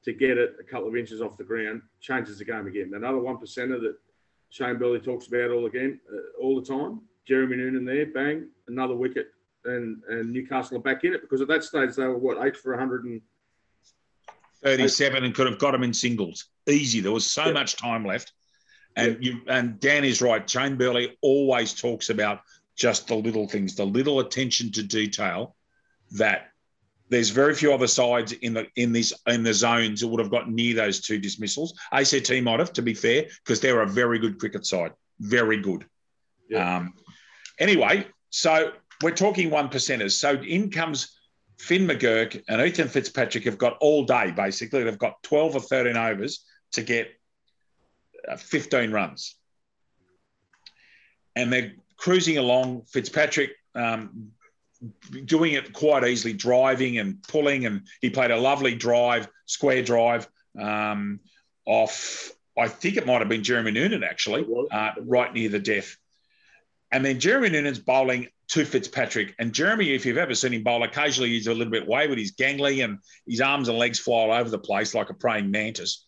to get it a couple of inches off the ground, changes the game again. Another one percenter that Shane Burley talks about all again, uh, all the time. Jeremy Noonan there, bang, another wicket, and and Newcastle are back in it because at that stage they were what eight for 100 and 37 and could have got him in singles. Easy. There was so much time left. And you and Dan is right. Shane Burley always talks about just the little things, the little attention to detail that there's very few other sides in the in this in the zones that would have got near those two dismissals. ACT might have, to be fair, because they're a very good cricket side. Very good. Yeah. Um, anyway, so we're talking one percenters. So in comes Finn McGurk and Ethan Fitzpatrick have got all day, basically. They've got 12 or 13 overs to get uh, 15 runs. And they're cruising along. Fitzpatrick um, doing it quite easily, driving and pulling. And he played a lovely drive, square drive um, off, I think it might have been Jeremy Noonan, actually, uh, right near the death. And then Jeremy Noonan's bowling to Fitzpatrick. And Jeremy, if you've ever seen him bowl, occasionally he's a little bit wayward. He's gangly and his arms and legs fly all over the place like a praying mantis.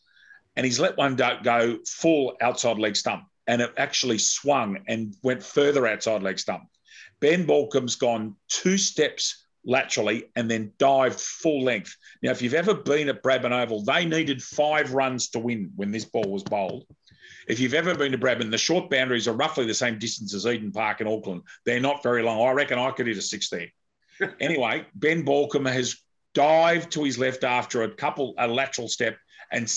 And he's let one go full outside leg stump. And it actually swung and went further outside leg stump. Ben Baulkham's gone two steps laterally and then dived full length. Now, if you've ever been at Bradman Oval, they needed five runs to win when this ball was bowled. If you've ever been to Bradman, the short boundaries are roughly the same distance as Eden Park in Auckland. They're not very long. I reckon I could hit a six there. anyway, Ben Baulkham has dived to his left after a couple, a lateral step, and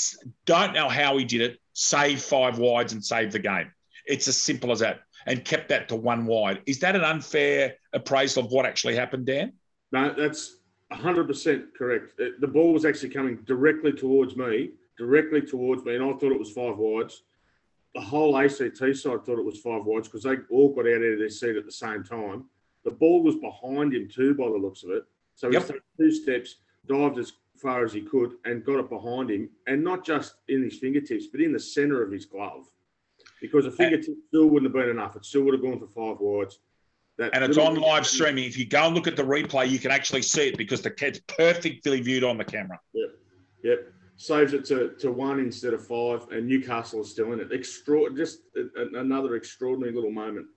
don't know how he did it, Save five wides and save the game. It's as simple as that, and kept that to one wide. Is that an unfair appraisal of what actually happened, Dan? No, that's 100% correct. The ball was actually coming directly towards me, directly towards me, and I thought it was five wides the whole ACT side thought it was five wides because they all got out of their seat at the same time. The ball was behind him too, by the looks of it. So yep. he took two steps, dived as far as he could, and got it behind him, and not just in his fingertips, but in the centre of his glove, because a fingertip still wouldn't have been enough. It still would have gone for five wides. That and it's on live streaming. If you go and look at the replay, you can actually see it because the cat's perfectly viewed on the camera. Yep, yep saves it to, to one instead of five, and Newcastle is still in it. Extra, just a, another extraordinary little moment.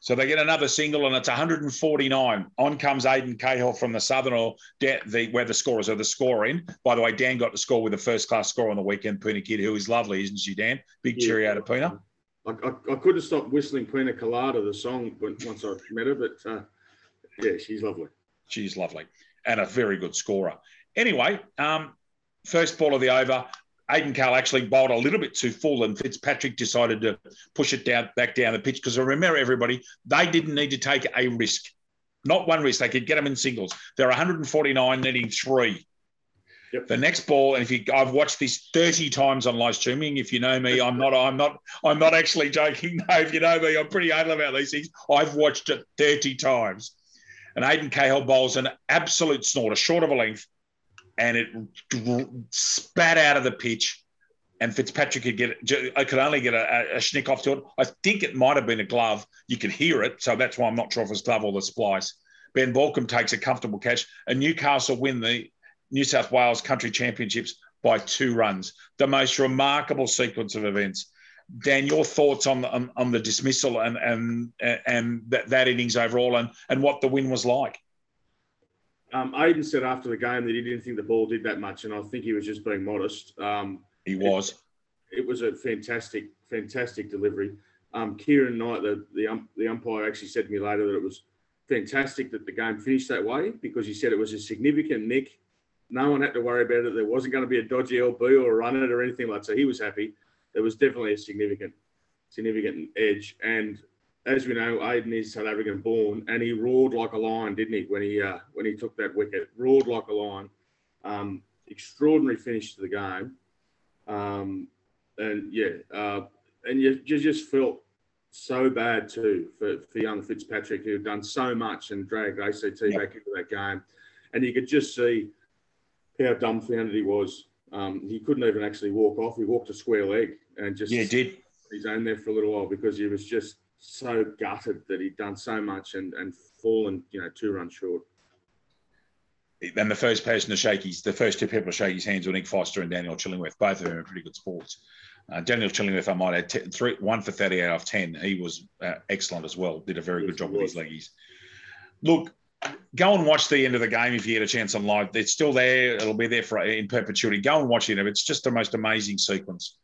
So they get another single, and it's 149. On comes Aidan Cahill from the Southern, or the, where the scorers are the score in. By the way, Dan got the score with a first class score on the weekend. Puna Kid, who is lovely, isn't she, Dan? Big yeah. cheerio to Puna. I, I, I, couldn't stop whistling Pina Colada, the song, once I met her, but uh, yeah, she's lovely. She's lovely and a very good scorer. Anyway, um, first ball of the over, Aidan Cahill actually bowled a little bit too full, and Fitzpatrick decided to push it down back down the pitch because remember, everybody, they didn't need to take a risk. Not one risk. They could get them in singles. They're 149, needing three. Yep. The next ball, and if you, I've watched this 30 times on live streaming. If you know me, I'm not, I'm not, I'm not actually joking. No, if you know me, I'm pretty anal about these things. I've watched it 30 times. And Aidan Cahill bowls an absolute snorter, short of a length, and it spat out of the pitch. And Fitzpatrick could get. I could only get a, a off to it. I think it might have been a glove. You could hear it, so that's why I'm not sure if it's glove or the splice. Ben Baulkham takes a comfortable catch, and Newcastle win the New South Wales Country Championships by two runs. The most remarkable sequence of events. Dan, your thoughts on the, on, on the dismissal and and and that, that innings overall, and and what the win was like. Um, Aidan said after the game that he didn't think the ball did that much, and I think he was just being modest. Um, he was. It, it, was a fantastic, fantastic delivery. Um, Kieran Knight, the the, um, the umpire, actually said to me later that it was fantastic that the game finished that way because he said it was a significant nick. No one had to worry about it. There wasn't going to be a dodgy LB or a run it or anything like that. So he was happy. There was definitely a significant, significant edge. And as we know, Aidan is South African born, and he roared like a lion, didn't he? When he uh, when he took that wicket, roared like a lion. Um, extraordinary finish to the game, um, and yeah, uh, and you, you just felt so bad too for, for young Fitzpatrick, who had done so much and dragged ACT yeah. back into that game, and you could just see how dumbfounded he was. Um, he couldn't even actually walk off. He walked a square leg and just yeah, did his own there for a little while because he was just so gutted that he'd done so much and and fallen, you know, two runs short. And the first person to shake his, the first two people to shake his hands were Nick Foster and Daniel Chillingworth. Both of them are pretty good sports. Uh, Daniel Chillingworth, I might add, t- three, one for 38 off 10. He was uh, excellent as well. Did a very yes, good job with his leggies. Look, go and watch the end of the game if you get a chance on live. It's still there. It'll be there for in perpetuity. Go and watch it. It's just the most amazing sequence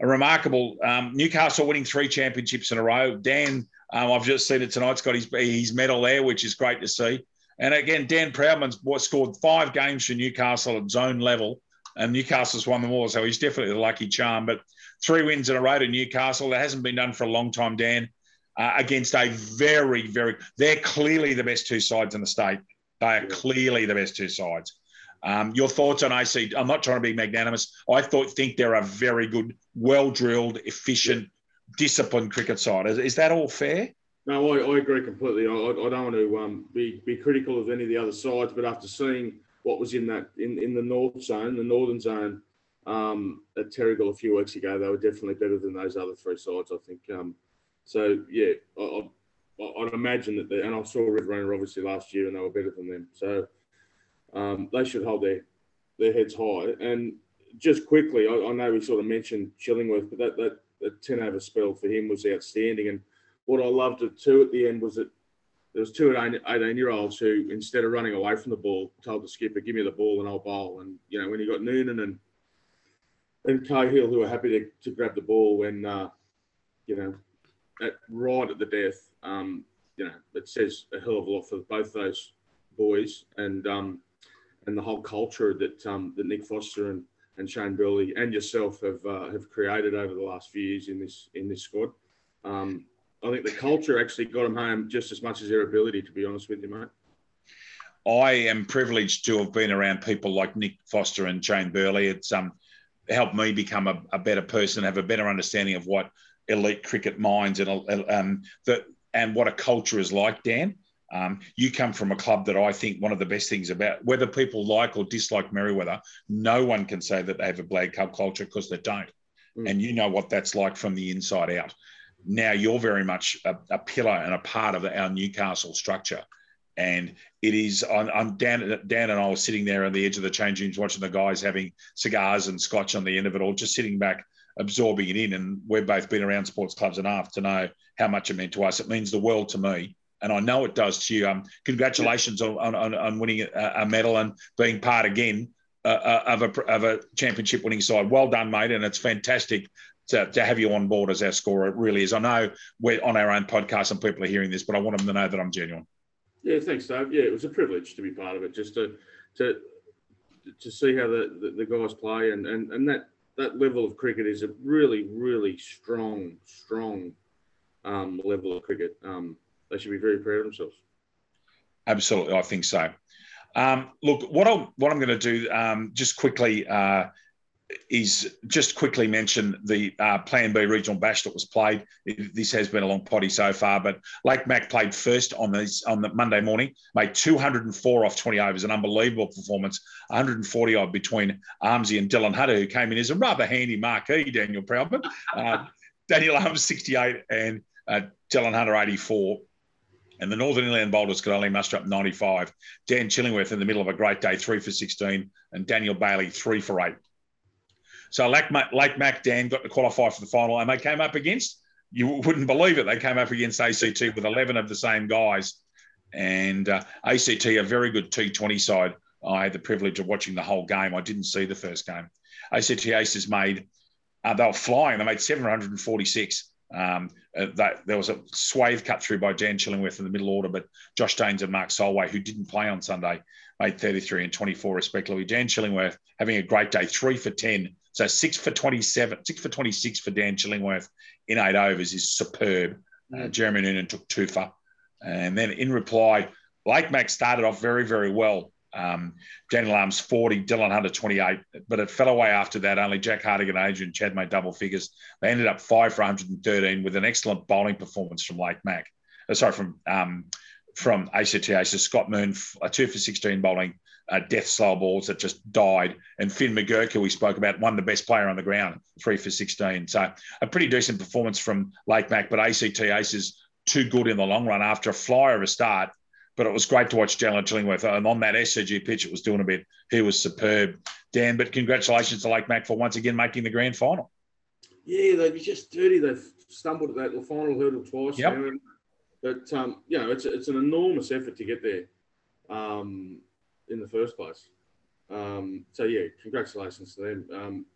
a remarkable um, Newcastle winning three championships in a row. Dan, um, I've just seen it tonight. It's got his, his medal there, which is great to see. And again, Dan Proudman's scored five games for Newcastle at zone level, and Newcastle's won them all. So he's definitely the lucky charm. But three wins in a row to Newcastle. That hasn't been done for a long time, Dan. uh, against a very, very, they're clearly the best two sides in the state. They are clearly the best two sides. Um, your thoughts on AC? I'm not trying to be magnanimous. I thought think they're a very good, well drilled, efficient, disciplined cricket side. Is, is, that all fair? No, I, I agree completely. I, I, don't want to um, be be critical of any of the other sides, but after seeing what was in that in, in the north zone, the northern zone um, at Terrigal a few weeks ago, they were definitely better than those other three sides. I think. Um, so yeah, I, would imagine that, and I saw Riverina obviously last year, and they were better than them. So um, they should hold their their heads high. And just quickly, I, I, know we sort of mentioned Chillingworth, but that that, that ten over spell for him was outstanding. And what I loved too at the end was that there was two 18 year olds who, instead of running away from the ball, told the skipper, "Give me the ball and I'll bowl." And you know, when you got Noonan and and Cahill who were happy to, to grab the ball when uh, you know at right at the death, um, you know, it says a hell of a lot for both those boys and um, and the whole culture that um, that Nick Foster and, and Shane Burley and yourself have uh, have created over the last few years in this in this squad. Um, I think the culture actually got them home just as much as their ability, to be honest with you, mate. I am privileged to have been around people like Nick Foster and Shane Burley. It's um, helped me become a, a better person, have a better understanding of what elite cricket minds and um, that and what a culture is like, Dan. Um, you come from a club that I think one of the best things about whether people like or dislike Merewether, no one can say that they have a black club culture because they don't. Mm. And you know what that's like from the inside out. Now you're very much a, a pillar and a part of our Newcastle structure. And it is, I'm, I'm Dan, Dan and I were sitting there on the edge of the change rooms watching the guys having cigars and scotch on the end of it all, just sitting back absorbing it in. And we've both been around sports clubs enough to know how much it meant to us. It means the world to me. And I know it does to you. Um, congratulations on, on, on winning a, a, medal and being part again uh, uh, of, a, of a championship winning side. Well done, mate. And it's fantastic to, to have you on board as our scorer. It really is. I know we're on our own podcast and people are hearing this, but I want them to know that I'm genuine. Yeah, thanks, Dave. Yeah, it was a privilege to be part of it, just to to to see how the, the, the guys play and, and, and that that level of cricket is a really, really strong, strong um, level of cricket. Um, they should be very proud of themselves. Absolutely, I think so. Um, look, what I'm what I'm going to do um, just quickly uh, is just quickly mention the uh, Plan B regional bash that was played. This has been a long potty so far, but Lake Mac played first on the on the Monday morning, made 204 off 20 overs, an unbelievable performance. 140 odd between Armsy and Dylan Hutter, who came in as a rather handy marquee. Daniel Proudman, uh, Daniel Arms 68 and uh, Dylan Hutter 84. And the Northern Inland Bowlers could only muster up 95. Dan Chillingworth in the middle of a great day, three for 16, and Daniel Bailey, three for eight. So Lake, Lake Mac Dan got to qualify for the final, and they came up against, you wouldn't believe it, they came up against ACT with 11 of the same guys. And uh, ACT, a very good T20 side. I had the privilege of watching the whole game. I didn't see the first game. ACT Aces made, uh, they were flying. They made 746. Um, uh, that, there was a swathe cut through by Dan Chillingworth in the middle order, but Josh Daines and Mark Solway, who didn't play on Sunday, made 33 and 24 respectively. Dan Chillingworth having a great day, three for 10 so six for 27, six for 26 for Dan Chillingworth in eight overs is superb. Uh, Jeremy Noonan took two for. And then in reply, Lake Mac started off very, very well. Um, Daniel Arms 40, Dylan Hutter 28, but it fell away after that. Only Jack Hartigan, Adrian Chad made double figures. They ended up five for 113 with an excellent bowling performance from Lake Mac. Uh, sorry, from um, from ACTA. So Scott Moon, a two for 16 bowling, uh, death slow balls that just died. And Finn McGurk, who we spoke about, won the best player on the ground, three for 16. So a pretty decent performance from Lake Mac, but ACT Aces too good in the long run after a flyer of a start. But it was great to watch Jalen Chillingworth. And on that SCG pitch, it was doing a bit. He was superb. Dan, but congratulations to Lake Mac for once again making the grand final. Yeah, they were just dirty. They've stumbled at that final hurdle twice. Yep. But, um, you know, it's, it's an enormous effort to get there. Um, in the first place. Um, so yeah, congratulations to them. Um,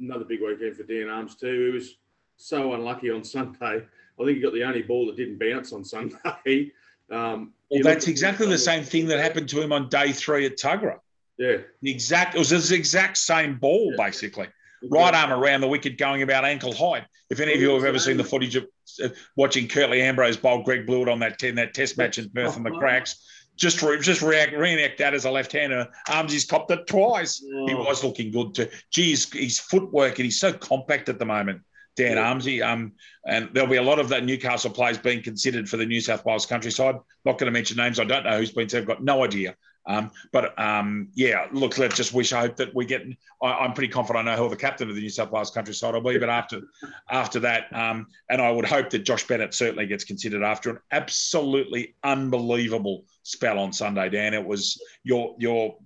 another big weekend for Dan Arms too. He was so unlucky on Sunday. I think he got the only ball that didn't bounce on Sunday. Um, well, that's exactly the same thing that happened to him on day three at Tugra. Yeah, the exact it was the exact same ball yeah. basically. right arm around the wicket going about ankle height. If any of you have ever seen the footage of uh, watching Curtly Ambrose bowl Greg Blewett on that, 10, that test match in Perth and the cracks, just re- just react, reenact that as a left-hander. Arms he's copped it twice. He was looking good too. Geez, his footwork and he's so compact at the moment. Dan yeah. Armsy. Um, and there'll be a lot of that Newcastle players being considered for the New South Wales countryside. Not going to mention names. I don't know who's been. I've got no idea. Um, but um, yeah, look, let's just wish. I hope that we get. I, am pretty confident I know who the captain of the New South Wales countryside will be. But after after that, um, and I would hope that Josh Bennett certainly gets considered after an absolutely unbelievable spell on Sunday. Dan, it was your your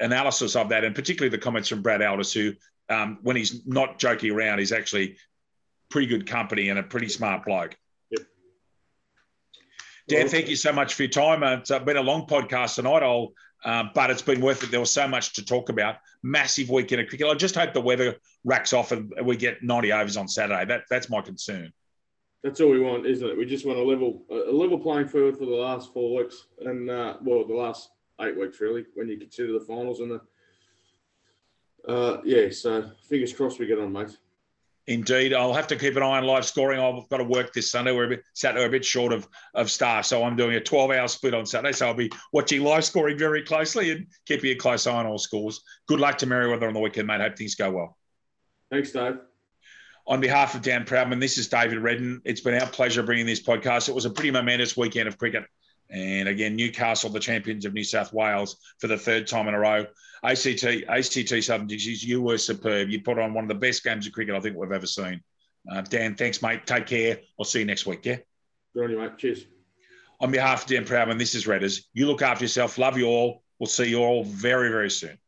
analysis of that, and particularly the comments from Brad Aldis, who um, when he's not joking around, he's actually pretty good company and a pretty smart bloke. Yep. Dan, thank you so much for your time. Uh, it's been a long podcast tonight. I'll, uh, but it's been worth it. There was so much to talk about. Massive weekend of cricket. I just hope the weather racks off and we get 90 overs on Saturday. That that's my concern. That's all we want, isn't it? We just want a level a level playing field for the last four weeks and uh, well, the last eight weeks really, when you consider the finals and the uh, yeah. So fingers crossed we get on, mate. Indeed, I'll have to keep an eye on live scoring. I've got to work this Sunday. We're a bit Saturday, a bit short of of staff, so I'm doing a 12-hour split on Saturday. So I'll be watching live scoring very closely and keeping a close eye on all scores. Good luck to Merewether on the weekend, mate. Hope things go well. Thanks, Dave. On behalf of Dan Proudman, this is David Redden. It's been our pleasure bringing this podcast. It was a pretty momentous weekend of cricket. And again, Newcastle, the champions of New South Wales for the third time in a row. ACT, ACT Southern Dixies, you were superb. You put on one of the best games of cricket I think we've ever seen. Uh, Dan, thanks, mate. Take care. I'll see you next week. Yeah. Good on you, mate. Cheers. On behalf of Dan Proudman, this is Redders. You look after yourself. Love you all. We'll see you all very, very soon.